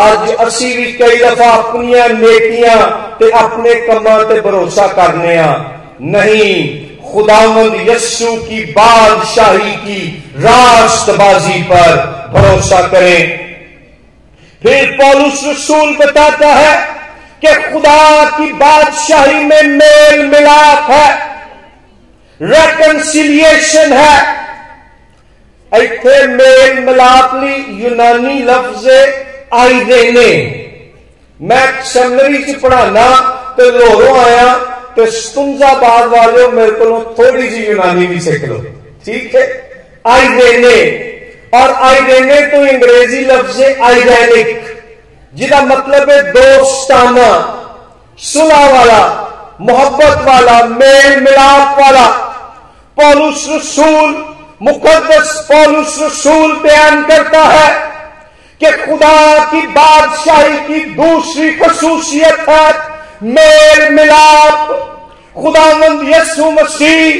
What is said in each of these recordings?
ਅੱਜ ਅਸੀਂ ਵੀ ਕਈ ਦਫਾ ਆਪਣੀਆਂ ਨੇਕੀਆਂ ਤੇ ਆਪਣੇ ਕੰਮਾਂ ਤੇ ਭਰੋਸਾ ਕਰਨੇ ਆ नहीं खुदावंद यस्सु की बादशाही की रास्तबाजी पर भरोसा करें फिर पौलुस रसूल बताता है कि खुदा की बादशाही में मेल मिलाप है रेकनसिलिएशन है इतने मेल मिलाप ली यूनानी लफ्ज आई देने मैं सेमिनरी च पढ़ाना तो लोरों आया तो स्तुंजाबाद वाले मेरे को थोड़ी जी यूनानी भी सीख लो ठीक है? आई देने और आई देने तो अंग्रेज़ी लफ्ज है आइडेनिक जिसका मतलब है दोस्ताना, सुलह वाला, मोहब्बत वाला, मेल मिलाप वाला। पौलुस रसूल मुकदस पौलुस रसूल बयान करता है कि खुदा की बादशाही की दूसरी खसूसियत है मेल मिलाप। खुदावंद यसु मसीह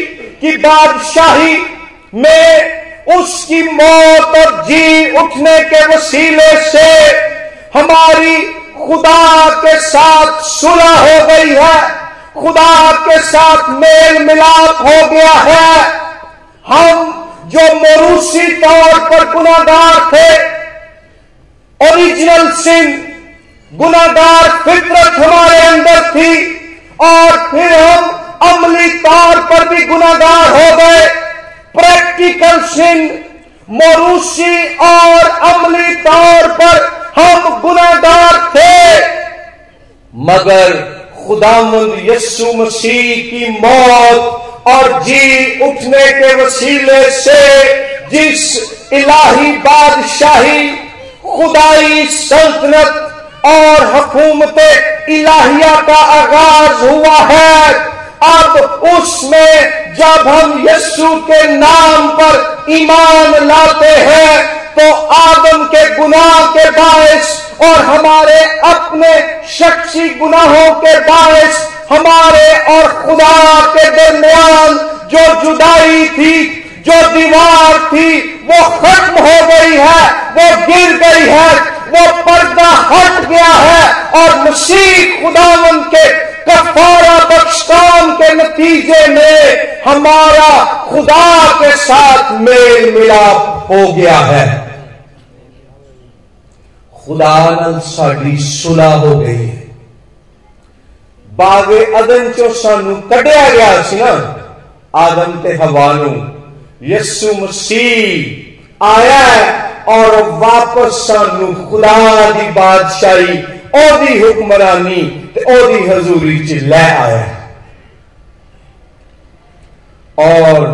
की बादशाही में उसकी मौत और जी उठने के वसीले से हमारी खुदा के साथ सुलह हो गई है। खुदा के साथ मेल मिलाप हो गया है। हम जो मरूसी तौर पर गुनागार थे ओरिजिनल सिंह गुनागार फितरत हमारे अंदर थी, और फिर हम अमली तौर पर भी गुनागार हो गए। प्रैक्टिकल सिंह मरूसी और अमली तौर पर हम गुनागार थे। मगर खुदामंद यस्सु मसीह की मौत और जी उठने के वसीले से जिस इलाही बादशाही खुदाई सल्तनत और हुकूमत इलाहिया का आगाज़ हुआ है। अब उसमें जब हम यस्सु के नाम पर ईमान लाते हैं तो आदम के गुनाह के बायस और हमारे अपने शख्सी गुनाहों के बायस, हमारे और खुदा के दरमियान जो जुदाई थी जो दीवार थी, वो खत्म हो गई है, वो गिर गई है, वो पर्दा हट गया है और मसीह खुदावन के कफारा बख्शाम के नतीजे में हमारा खुदा के साथ मेल मिलाप हो गया है। खुदा साड़ी सुलह हो गई है। बागे अदन चो सानू कटिया गया ना, आदम ते हवा यसु मसीह आया और वापस सानू खुदा की बादशाही, ओदी हुक्मरानी ओदी हजूरी च लै आया। और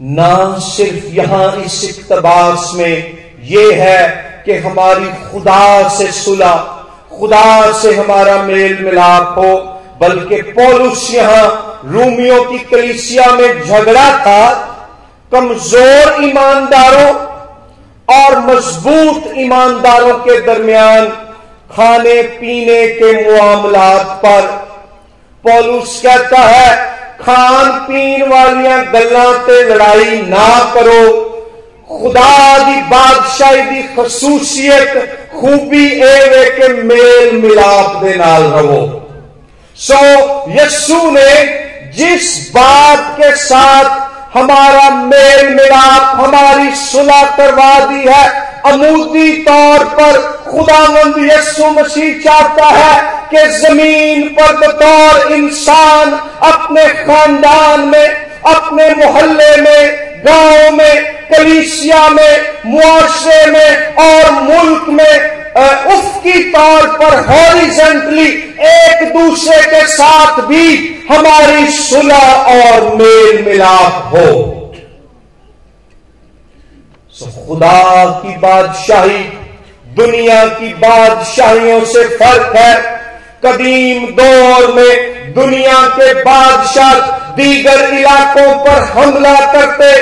ना सिर्फ़ यहाँ इस इकतबास में यह है कि हमारी खुदा से सुलह, खुदा से हमारा मेल मिलाप हो, बल्कि पोलुस यहाँ रूमियों की कलिसिया में झगड़ा था, कमज़ोर ईमानदारों और मज़बूत ईमानदारों के दरमियान खाने पीने के मामला पर। पोलुस कहता है, खान पीन वाली गलों ते लड़ाई ना करो। खुदा की बादशाही की खसूसियत खूबी ए के मेल मिलाप के नाल सो यस्सु ने जिस बात के साथ हमारा मेल मिलाप, हमारी सुलह करवा दी है अमूदी तौर पर खुदावंद यस्सु मसीह चाहता है कि ज़मीन पर बतौर इंसान अपने खानदान में, अपने मोहल्ले में, गाँव में, कलीसिया में मुआशरे में और मुल्क में उफकी तौर पर हॉरिजेंटली एक दूसरे के साथ भी हमारी सुलह और मेल मिलाप हो खुदा की बादशाही, दुनिया की बादशाहियों से फ़र्क है। कदीम दौर में दुनिया के बादशाह दीगर इलाकों पर हमला करते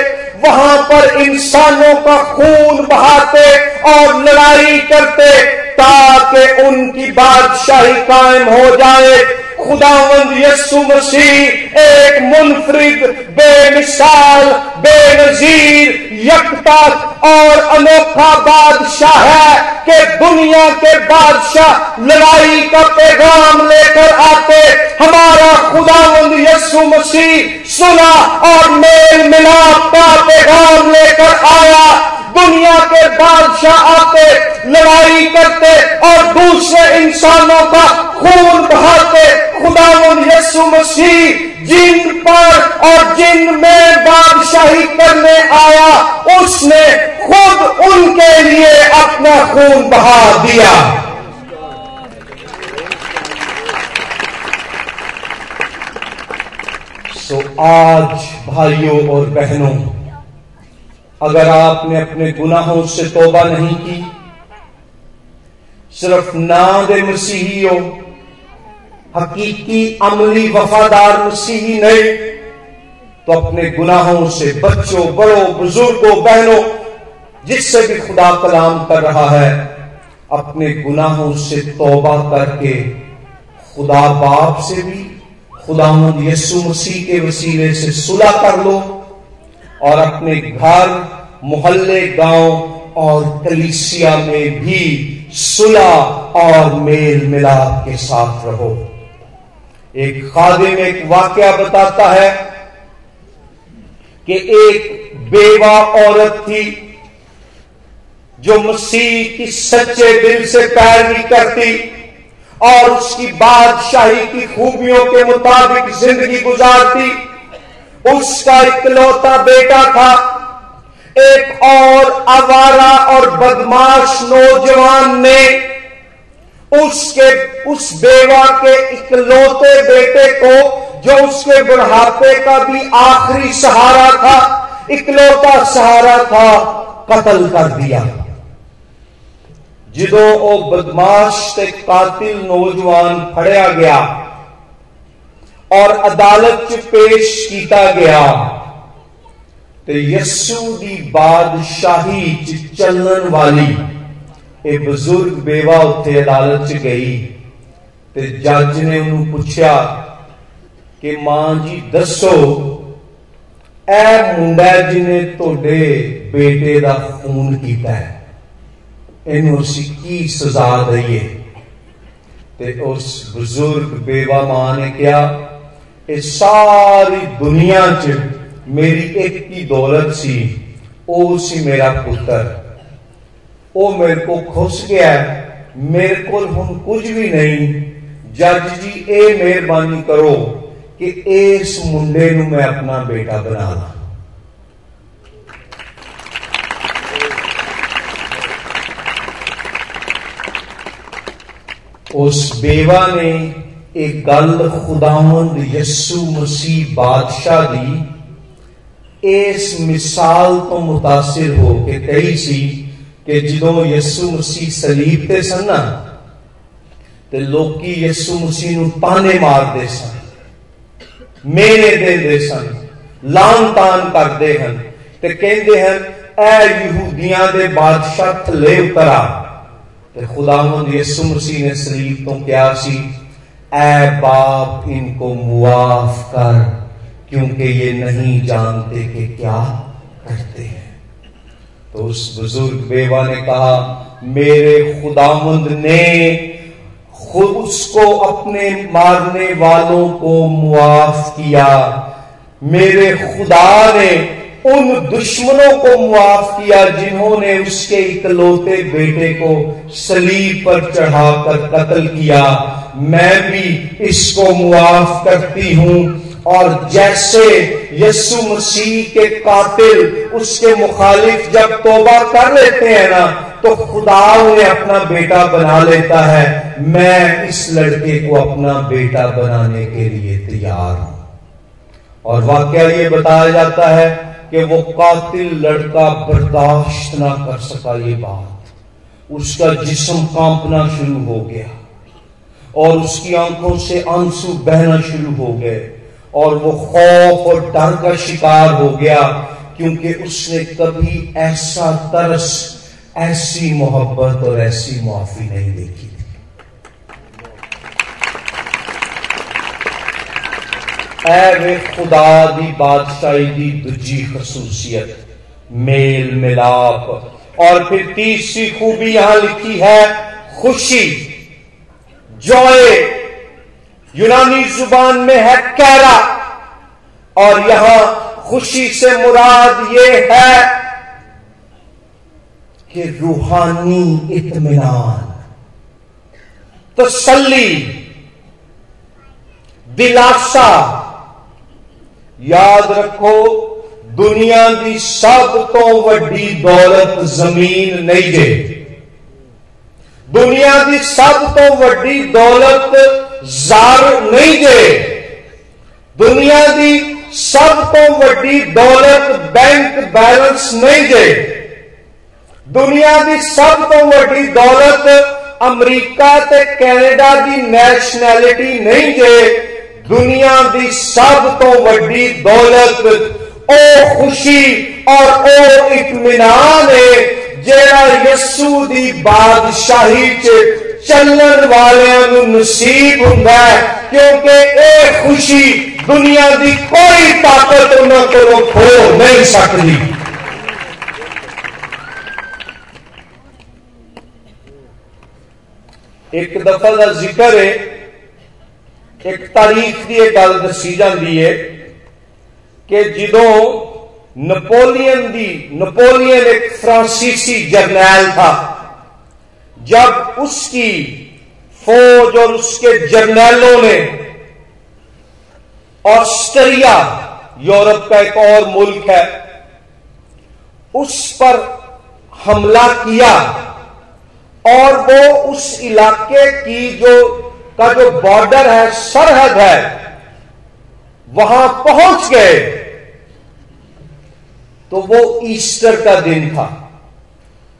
वहाँ पर इंसानों का खून बहाते और लड़ाई करते ताकि उनकी बादशाही कायम हो जाए। खुदावंद यसु मसीह, एक मुनफरिद, बेमिसाल, बेनजीर यकता और अनोखा बादशाह है कि दुनिया के बादशाह लड़ाई का पैगाम लेकर आते। हमारा खुदावंद यसु मसीह सुना और मेल मिलाप का पैगाम लेकर आया। दुनिया के बादशाह आते, लड़ाई करते और दूसरे इंसानों का खून बहाते खुदा यसु मसीह, जिन पर और जिन में बादशाही करने आया, उसने खुद उनके लिए अपना खून बहा दिया। सो आज, भाइयों और बहनों, अगर आपने अपने गुनाहों से तोबा नहीं की, सिर्फ़ नाद मसीही हो हकीकी अमली वफादार मसीही नहीं। तो अपने गुनाहों से बच्चों, बड़ों, बुज़ुर्गों, बहनों, जिससे भी खुदा कलाम कर रहा है, अपने गुनाहों से तौबा करके खुदा बाप से भी, खुदा यसु मसीह के वसीले से सुलह कर लो और अपने घर, मोहल्ले, गाँव और कलीसिया में भी सुलह और मेल मिलाप के साथ रहो। एक खादिम एक वाक्य बताता है कि एक बेवा औरत थी जो मसीह की सच्चे दिल से पैरवी करती और उसकी बादशाही की खूबियों के मुताबिक ज़िंदगी गुजारती। उसका इकलौता बेटा था। एक और आवारा और बदमाश नौजवान ने उसके, उस बेवा के इकलौते बेटे को, जो उसके बुढ़ापे का भी आखिरी सहारा था, इकलौता सहारा था, कत्ल कर दिया। जो बदमाश ते कातिल नौजवान फड़िया गया और अदालत च पेश किया गया तो यस्सू की बादशाही चलन वाली ए बुज़ुर्ग बेवा उत्थे अदालत च गई ते जज ने उन्होंने पूछा कि माँ जी दसो ए मुंडा जिन्हें थोड़े बेटे का खून किया है इन की सजा दईए ते उस बुज़ुर्ग बेवा माँ ने कहा इस सारी दुनिया च मेरी एक ही दौलत सी ओ सी मेरा पुत्र ओ मेरे को खुश गया मेरे को हम कुछ भी नहीं। जज जी, ए मेहरबानी करो कि इस मुंडे मैं अपना बेटा बना ला। उस बेवा ने एक गल खुदावंद यस्सु मसीह बादशाह दी। इस मिसाल तो मुतासिर हो के कही सी जो यस्सु मसीह सलीब ते सन ना, ते लोकी यस्सु मसीह नु ताने मारते सन, मेरे देंदे सन लान तान करते हैं ते कहते हैं ए यहूदियाँ दे बादशाह थले उतरा ते खुदावंद यस्सु मसीह ने सलीब तो क्या सी ए बाप इनको मुआफ कर, क्योंकि ये नहीं जानते कि क्या करते हैं। तो उस बुज़ुर्ग बेवा ने कहा, मेरे खुदामंद ने खुद उसको अपने मारने वालों को मुआफ किया। मेरे खुदा ने उन दुश्मनों को मुआफ किया जिन्होंने उसके इकलौते बेटे को सलीब पर चढ़ाकर कत्ल किया। मैं भी इसको मुआफ करती हूँ और जैसे यस्सु मसीह के कातिल, उसके मुखालिफ जब तोबा कर लेते हैं ना तो खुदा उन्हें अपना बेटा बना लेता है। मैं इस लड़के को अपना बेटा बनाने के लिए तैयार हूँ। और वाक्य ये बताया जाता है कि वो कातिल लड़का बर्दाश्त ना कर सका ये बात। उसका जिस्म कांपना शुरू हो गया और उसकी आँखों से आँसू बहना शुरू हो गए। और वो खौफ और डर का शिकार हो गया, क्योंकि उसने कभी ऐसा तरस, ऐसी मोहब्बत और ऐसी माफ़ी नहीं देखी थी। खुदा दी बादशाही दी दूजी खसूसियत, मेल मिलाप। और फिर तीसरी खूबी यहाँ लिखी है, खुशी, जॉय। यूनानी ज़ुबान में है कैरा, और यहाँ खुशी से मुराद ये है कि रूहानी इतमान तसल्ली दिलासा, याद रखो, दुनिया की सब तो वही दौलत ज़मीन नहीं जे दुनिया की सब तो वही दौलत जार नहीं जे दुनिया की सब तो वही दौलत बैंक बैलेंस नहीं जे दुनिया की सब तो वही दौलत अमरीका कैनेडा की नैशनैलिटी नहीं जे दुनिया की सब तो वही दौलत, ओ खुशी और ओ इतमान है, जेड़ा यस्सू की बादशाही चलन वाले नसीब होंगे क्योंकि खुशी दुनिया की कोई ताकत उन्होंने को खो नहीं सकती एक दफ़ा का ज़िक्र है, एक तारीख की गल दसी जाती है कि जदों नपोलियन दी, नपोलियन एक फ्रांसीसी जर्नैल था जब उसकी फौज और उसके जर्नैलों ने ऑस्ट्रिया, यूरोप का एक और मुल्क है, उस पर हमला किया और वो उस इलाके की जो, का जो बॉर्डर है, सरहद है, वहाँ पहुँच गए तो वो ईस्टर का दिन था।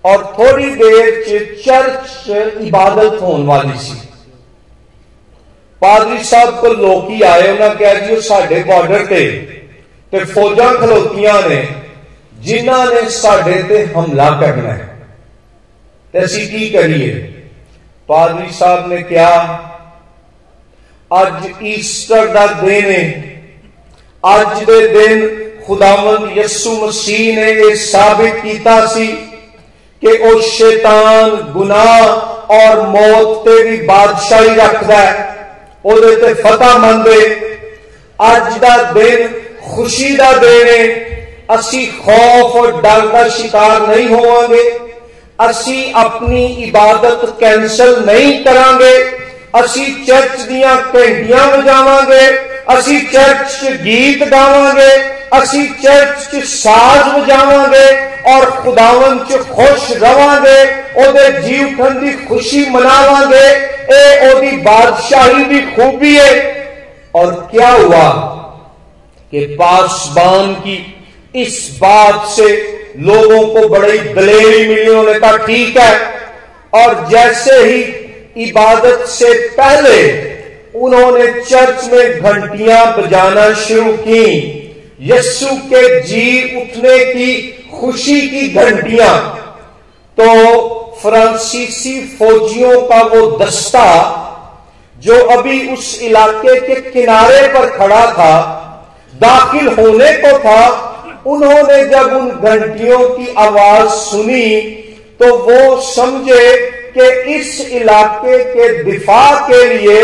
और थोड़ी देर चर्च इबादत होने वाली सी। पादरी साहब को ही आए उन्हें कहा, जी साढ़े बॉर्डर से ते फौजा खलोतियाँ ने, जिन्होंने साढ़े ते हमला करना है। ते असी की करिए? पादरी साहब ने कहा अज ईस्टर का दिन है। अज के दिन खुदावंद यस्सु मसीह ने यह साबित किया कि वह शैतान, गुनाह और मौत ते भी बादशाही रखता है वो फतह मंदे अज का दिन खुशी का दिन है। असी खौफ और डर का शिकार नहीं होवे असी अपनी इबादत कैंसल नहीं करा असी चर्च दिया घंटिया बजावे असी चर्च गीत गावे असी चर्च साज बजावे और खुदावन च खुश रवांगे, ओदे जी उठन की खुशी मनावांगे। ए, ओदी बादशाही की खूबी है। और क्या हुआ कि पासबान की इस बात से लोगों को बड़ी दलेरी मिली, उन्होंने कहा, ठीक है। और जैसे ही इबादत से पहले उन्होंने चर्च में घंटियाँ बजाना शुरू की यस्सु के जी उठने की खुशी की घंटियाँ। तो फ्रांसीसी फौजियों का वो दस्ता, जो अभी उस इलाके के किनारे पर खड़ा था, दाखिल होने को था, उन्होंने जब उन घंटियों की आवाज़ सुनी तो वो समझे कि इस इलाके के दिफा के लिए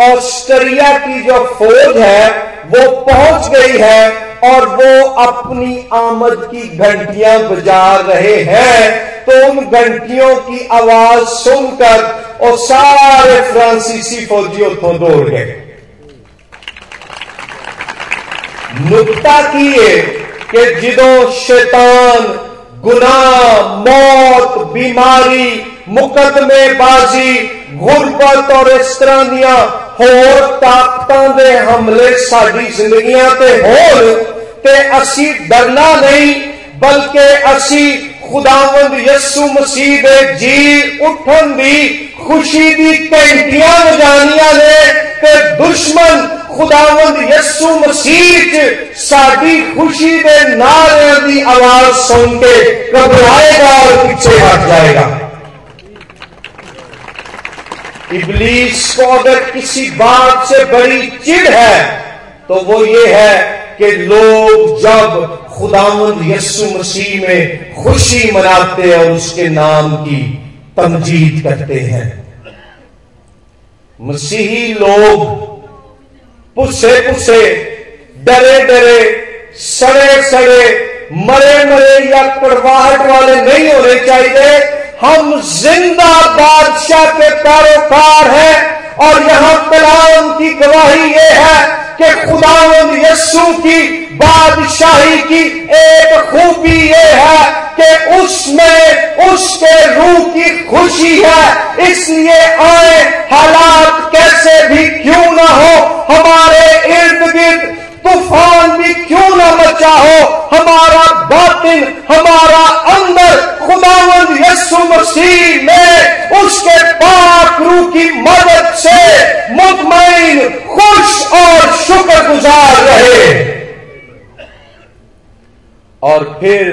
ऑस्ट्रिया की जो फौज है, वो पहुँच गई है और वो अपनी आमद की घंटियाँ बजा रहे हैं। तो उन घंटियों की आवाज़ सुनकर और सारे फ्रांसीसी फौजी उतो दौड़ गए। नुकता किए कि जिदों शैतान, गुनाह, मौत, बीमारी, मुकदमेबाजी, गुरबत और इस तरह दिया होर ताकतों के हमले साड़ी जिंदगियाँ ते होर ते असी डरना नहीं बल्कि असी खुदावंद यसु मसीह दे जी उठन दी खुशी दी घंटियाँ बजानिया ने ते दुश्मन खुदावंद यसु मसीह च साड़ी खुशी दे नारे की आवाज़ सुन के घबराएगा और पीछे हट जाएगा इबलीस को अगर किसी बात से बड़ी चिड़ है तो वो ये है कि लोग जब खुदावंद यस्सु मसीह में खुशी मनाते और उसके नाम की तमजीद करते हैं। मसीही लोग पुसे पुसे डरे डरे, सड़े सड़े, मरे मरे या कड़वाहट वाले नहीं होने चाहिए। हम ज़िंदा बादशाह के पैरोकार हैं और यहाँ कलाम की गवाही यह है कि खुदावंद यस्सु की, बादशाही की एक खूबी ये है कि उसमें उसके रूह की खुशी है। इसलिए आए हालात कैसे भी क्यों ना हो, हमारे इर्द गिर्द तूफ़ान भी क्यों ना मचा हो? हमारा बातिन हमारा अंदर खुदावंद यस्सु मसीह में उसके पाक रूह की मदद से मुतमिन खुश और शुक्रगुजार रहे। और फिर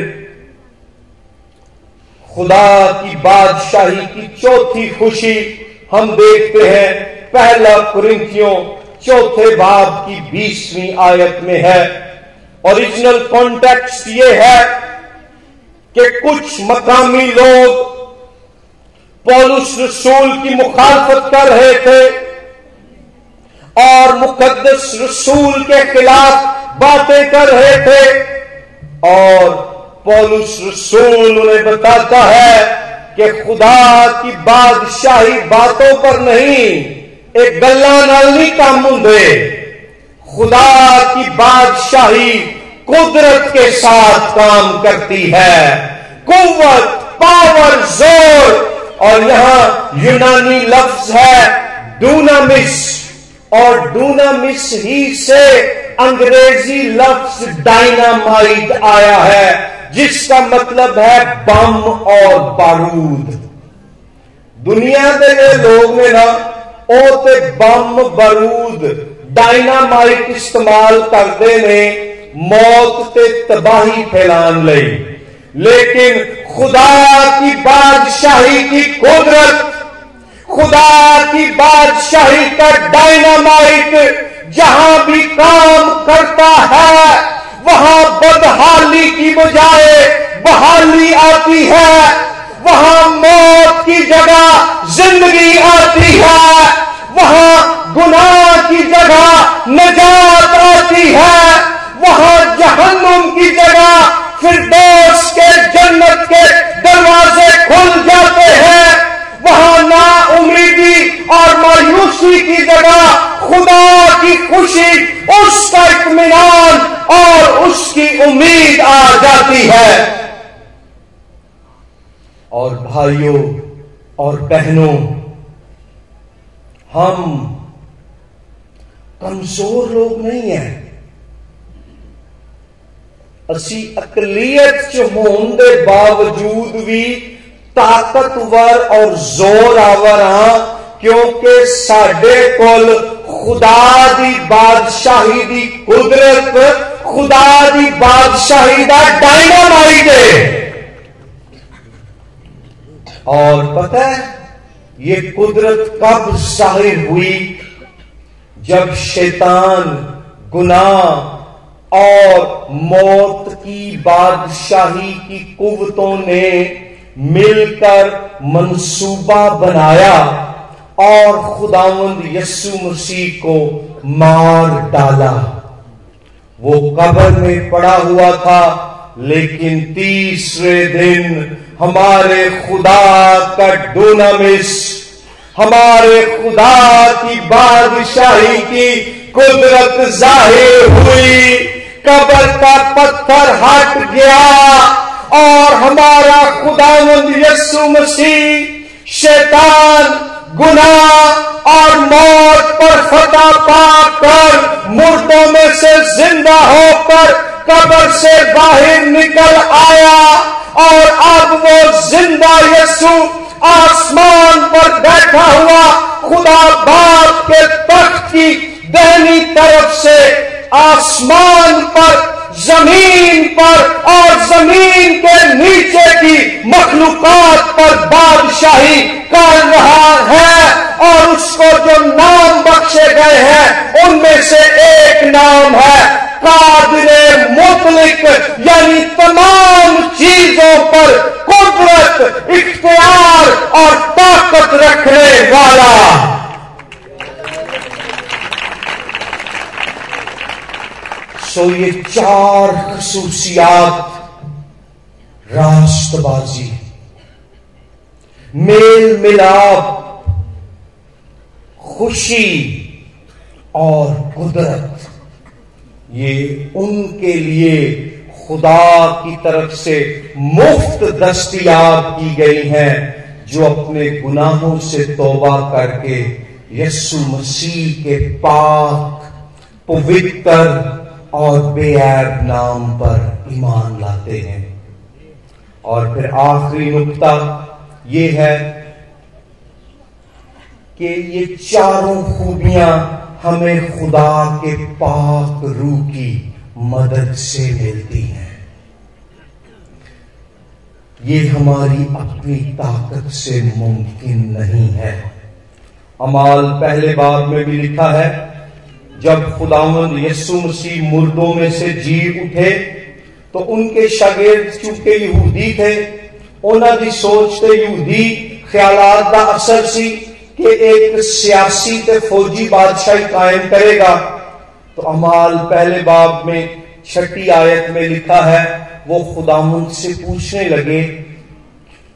खुदा की बादशाही की चौथी खुशी हम देखते हैं, पहला कुरिंथियों चौथे बाब की बीसवीं आयत में है। ओरिजिनल कॉन्टेक्स्ट ये है कि कुछ मकामी लोग पौलुस रसूल की मुखालफत कर रहे थे और मुकदस रसूल के खिलाफ बातें कर रहे थे और पौलुस रसूल उन्हें बताता है कि खुदा की बादशाही बातों पर नहीं एक गल्ला नाल नहीं काम होंगे खुदा की बादशाही कुदरत के साथ काम करती है। कुवत पावर, ज़ोर। और यहाँ यूनानी लफ्ज है डूनामिस। और डूनामिस ही से अंग्रेज़ी लफ्ज डायनामाइट आया है, जिसका मतलब है बम और बारूद। दुनिया के लोग ने ना ਉਹ ਤੇ ਬੰਮ ਬਰੂਦ ਡਾਇਨਾਮਾਈਟ ਇਸਤੇਮਾਲ ਕਰਦੇ ਨੇ मौत ਤੇ तबाही फैलान ਲਈ लेकिन खुदा की बादशाही की कुदरत खुदा की बादशाही का डायनामाइट जहां भी काम करता है वहां बदहाली की बजाय बहाली आती है वहां मौत उम्मीद आ जाती है। और भाइयों और बहनों, हम कमज़ोर लोग नहीं है। असी अकलीत च होने के बावजूद भी ताकतवर और ज़ोर आवर हाँ क्योंकि साढ़े कोल खुदा की बादशाही की कुदरत ਖੁਦਾ ਦੀ ਬਾਦਸ਼ਾਹੀ ਦਾ ਡਾਇਨਾਮਾਈਟ ਹੈ और पता है ये कुदरत कब जाहिर हुई जब शैतान गुनाह और मौत की बादशाही की कुवतों ने मिलकर मंसूबा बनाया और खुदावंद यस्सु मसीह को मार डाला वो कब्र में पड़ा हुआ था, लेकिन तीसरे दिन हमारे खुदा का डोनामिस, हमारे खुदा की बादशाही की कुदरत ज़ाहिर हुई। कबर का पत्थर हट गया और हमारा खुदावंद यस्सु मसीह शैतान गुनाह और मौत पर फतह पाकर मुर्दों में से ज़िंदा होकर कबर से बाहर निकल आया और अब वो ज़िंदा यसु आसमान पर बैठा हुआ खुदा बाप के तख्त की दहनी तरफ़ से आसमान पर ज़मीन पर और ज़मीन के नीचे की मखलूकत पर बादशाही कर रहा है और उसको जो नाम बख्शे गए हैं, उनमें से एक नाम है कादिर मुतलिक, यानी तमाम चीज़ों पर कुदरत, इख्तियार और ताकत रखने वाला। सो ये चार खसूसियात राष्ट्रबाजी मेल मिलाप, खुशी और कुदरत। ये उनके लिए खुदा की तरफ़ से मुफ़्त दस्तियाब की गई हैं, जो अपने गुनाहों से तोबा करके यस्सु मसीह के पाक, पवित्र और बेऐब नाम पर ईमान लाते हैं। और फिर आखिरी नुकता ये है कि ये चारों खूबियाँ हमें खुदा के पाक रूह की मदद से मिलती हैं। ये हमारी अपनी ताकत से मुमकिन नहीं है। अमाल पहले बाब में भी लिखा है जब खुदावंद यसु मसीह मुर्दों में से जी उठे तो उनके शागिर्द चूँकि यहूदी थे उन्होंने सोच ते यहूदी ख्यालात का असर सी कि एक सियासी ते फौजी बादशाही कायम करेगा। तो अमाल पहले बाब में छठी आयत में लिखा है, वो खुदामंद से पूछने लगे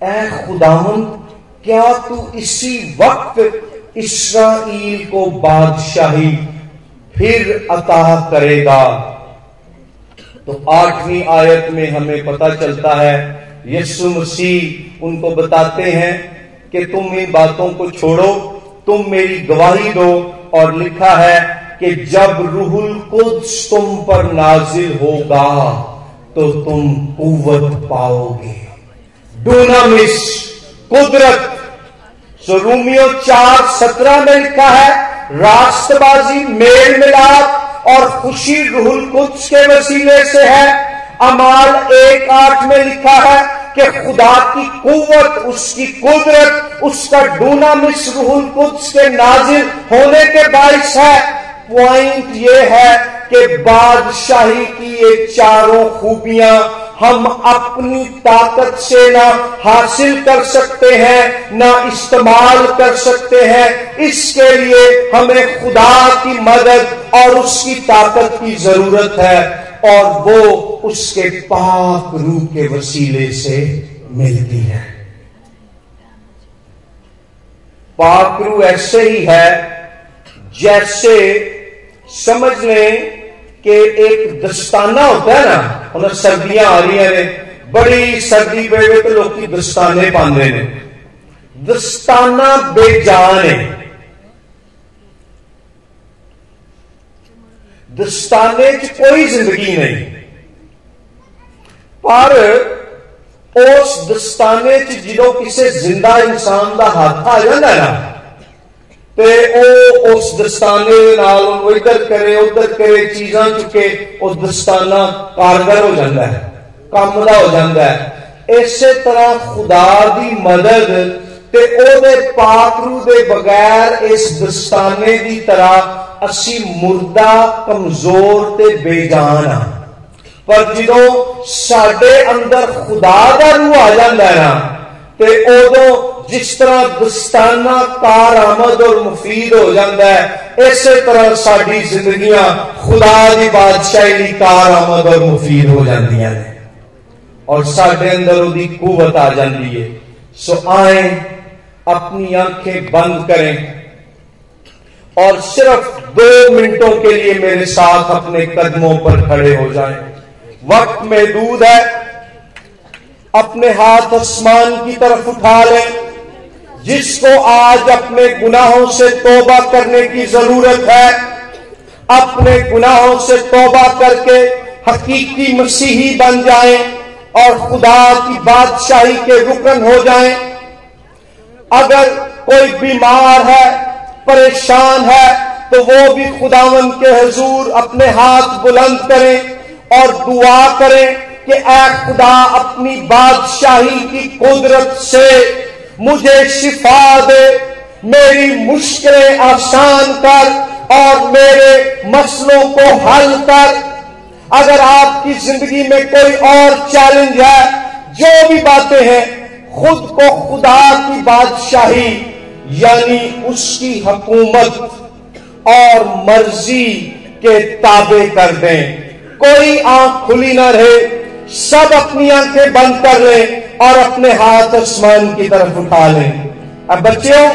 ए खुदामंद क्या तू इसी वक्त इसराइल को बादशाही फिर अता करेगा। तो आठवीं आयत में हमें पता चलता है, यीशु मसीह उनको बताते हैं कि तुम इन बातों को छोड़ो, तुम मेरी गवाही दो और लिखा है कि जब रूहुल कुद्स तुम पर नाजिल होगा तो तुम कुवत पाओगे। डोनामिस कुदरत। सो रोमियो चार सत्रह में लिखा है राष्ट्रबाजी मेल मिलाप और खुशी रूहुल कुछ के वसीले से है। अमाल एक आठ में लिखा है कि खुदा की कुवत, उसकी कुदरत, उसका डूना मिस रूहुल कुछ के नाजिल होने के बायस है। पॉइंट ये है कि बादशाही की ये चारों खूबियाँ हम अपनी ताकत से ना हासिल कर सकते हैं, ना इस्तेमाल कर सकते हैं। इसके लिए हमें खुदा की मदद और उसकी ताकत की ज़रूरत है और वो उसके पाक रूह के वसीले से मिलती है। पाक रूह ऐसे ही है जैसे समझ लें कि एक दस्ताना होता है ना सर्दियाँ आ रही ने बड़ी सर्दी पे तो लोग दस्ताने पाते ने दस्ताना बेजान है। दस्ताने च कोई ज़िंदगी नहीं। पर उस दस्ताने च जो किसी ज़िंदा इंसान का हाथ आ जाता है ना। ਤੇ ਉਹ ਉਸ ਦਸਤਾਨੇ ਨਾਲ ਉਹਨੂੰ ਇੱਧਰ ਕਰੇ ਉੱਧਰ ਕਰੇ ਚੀਜ਼ਾਂ ਚੁੱਕੇ ਉਹ ਦਸਤਾਨਾ ਕਾਰਗਰ ਹੋ ਜਾਂਦਾ ਹੈ ਕੰਮ ਦਾ ਹੋ ਜਾਂਦਾ ਹੈ ਇਸੇ ਤਰ੍ਹਾਂ ਖੁਦਾ ਦੀ ਮਦਦ ਤੇ ਉਹਦੇ ਪਾਕ ਰੂ ਦੇ ਬਗੈਰ ਇਸ ਦਸਤਾਨੇ ਦੀ ਤਰ੍ਹਾਂ ਅਸੀਂ ਮੁਰਦਾ ਕਮਜ਼ੋਰ ਤੇ ਬੇਜਾਨ ਆ ਪਰ ਜਦੋਂ ਸਾਡੇ ਅੰਦਰ ਖੁਦਾ ਦਾ ਰੂਹ ਆ ਜਾਂਦਾ ਹੈ ਨਾ ਤੇ ਉਦੋਂ ਜਿਸ ਤਰ੍ਹਾਂ ਦਸਤਾਨਾ ਕਾਰ ਆਮਦ ਔਰ ਮੁਫੀਦ ਹੋ ਜਾਂਦਾ ਹੈ ਇਸੇ ਤਰ੍ਹਾਂ ਸਾਡੀ ਜ਼ਿੰਦਗੀਆਂ ਖੁਦਾ ਦੀ ਬਾਦਸ਼ਾਹੀ ਲਈ ਕਾਰ ਆਮਦ ਔਰ ਮੁਫੀਦ ਹੋ ਜਾਂਦੀਆਂ ਨੇ और साढ़े अंदर उसकी कुवत आ जाती है सो आए अपनी आंखें बंद करें और सिर्फ दो मिनटों के लिए मेरे साथ अपने कदमों पर खड़े हो जाएं वक्त महदूद है अपने हाथ आसमान की तरफ उठा लें जिसको आज अपने गुनाहों से तोबा करने की ज़रूरत है, अपने गुनाहों से तोबा करके हकीकी मसीही बन जाए और खुदा की बादशाही के रुकन हो जाए। अगर कोई बीमार है, परेशान है तो वो भी खुदावन के हजूर अपने हाथ बुलंद करें और दुआ करें कि ए खुदा अपनी बादशाही की कुदरत से मुझे शिफा दे। मेरी मुश्किलें आसान कर और मेरे मसलों को हल कर। अगर आपकी ज़िंदगी में कोई और चैलेंज है, जो भी बातें हैं, खुद को खुदा की बादशाही, यानी उसकी हकूमत और मर्ज़ी के ताबे कर दें। कोई आँख खुली ना रहे, सब अपनी आँखें बंद कर लें। और अपने हाथ आसमान की तरफ़ उठा लें। अब बच्चों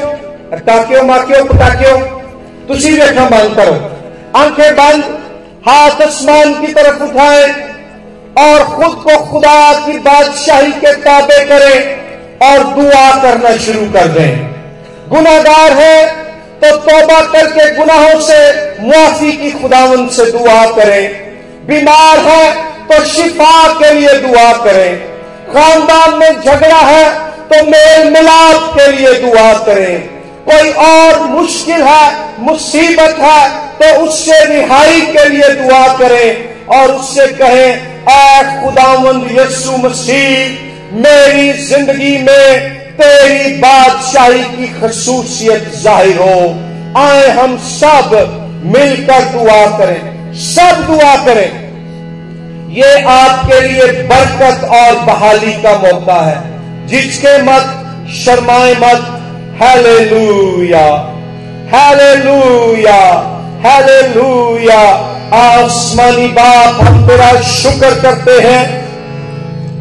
टाकियो माकियो पटाकियो तुम रेखा बंद करो। आँखें बंद, हाथ आसमान की तरफ़ उठाएँ और खुद को खुदा की बादशाही के ताबे करें और दुआ करना शुरू कर दें। गुनागार है तो तोबा करके गुनाहों से, मुआफी की खुदावन से दुआ करें। बीमार है तो शिफा के लिए दुआ करें। खानदान में झगड़ा है तो मेल मिलाप के लिए दुआ करें। कोई और मुश्किल है, मुसीबत है तो उससे रिहाई के लिए दुआ करें और उससे कहें ए खुदावंद यस्सु मसीह, मेरी ज़िंदगी में तेरी बादशाही की खसूसियत ज़ाहिर हो। आए हम सब मिलकर दुआ करें, सब दुआ करें। ये आपके लिए बरकत और बहाली का मौका है। जिसके मत शर्माए मत हैले लूया हैले लूया हैले लूया आसमानी बाप, हम तेरा शुक्र करते हैं।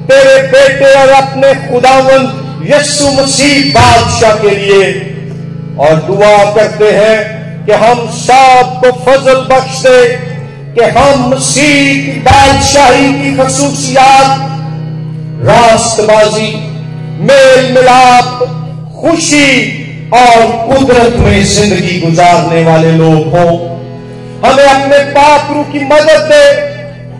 तेरे बेटे और अपने खुदावंत यस्सु मसीह बादशाह के लिए। और दुआ करते हैं कि हम सबको फजल बख्श दे कि हम मसीह की बादशाही की खसूसियात, रास्तबाजी, मेल मिलाप, खुशी और कुदरत में ज़िंदगी गुजारने वाले लोग हों। हमें अपने पापरू की मदद दे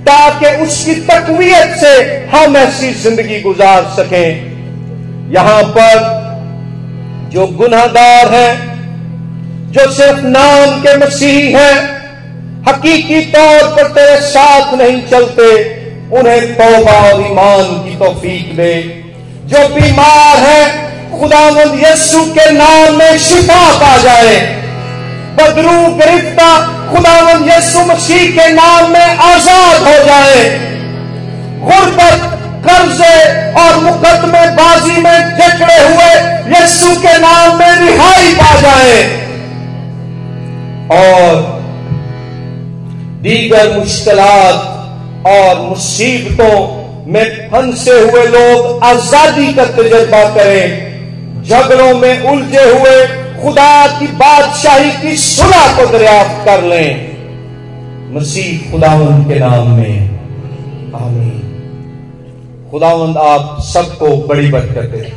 ताकि उसकी तकवीत से हम ऐसी ज़िंदगी गुजार सकें। यहाँ पर जो गुनाहगार हैं, जो सिर्फ़ नाम के मसीह हैं हकीकी तौर पर तेरे साथ नहीं चलते, उन्हें तोबा और ईमान की तोफीक दे। जो बीमार है, खुदावंद यस्सु के नाम में शिफा पा जाए। बदरू गिरफ्ता खुदावंद यस्सु मसीह के नाम में आज़ाद हो जाए। गुर्बत, कर्जे और मुकदमे बाजी में जकड़े हुए यस्सु के नाम में रिहाई पा जाए। और दीगर मुश्किलात और मुसीबतों में फंसे हुए लोग आज़ादी का तजर्बा करें। झगड़ों में उलझे हुए खुदा की बादशाही की सुलह को दरियाफ्त कर लें। मसीह खुदावंद के नाम में। आमीन। खुदावंद आप सबको बड़ी बरकत। दे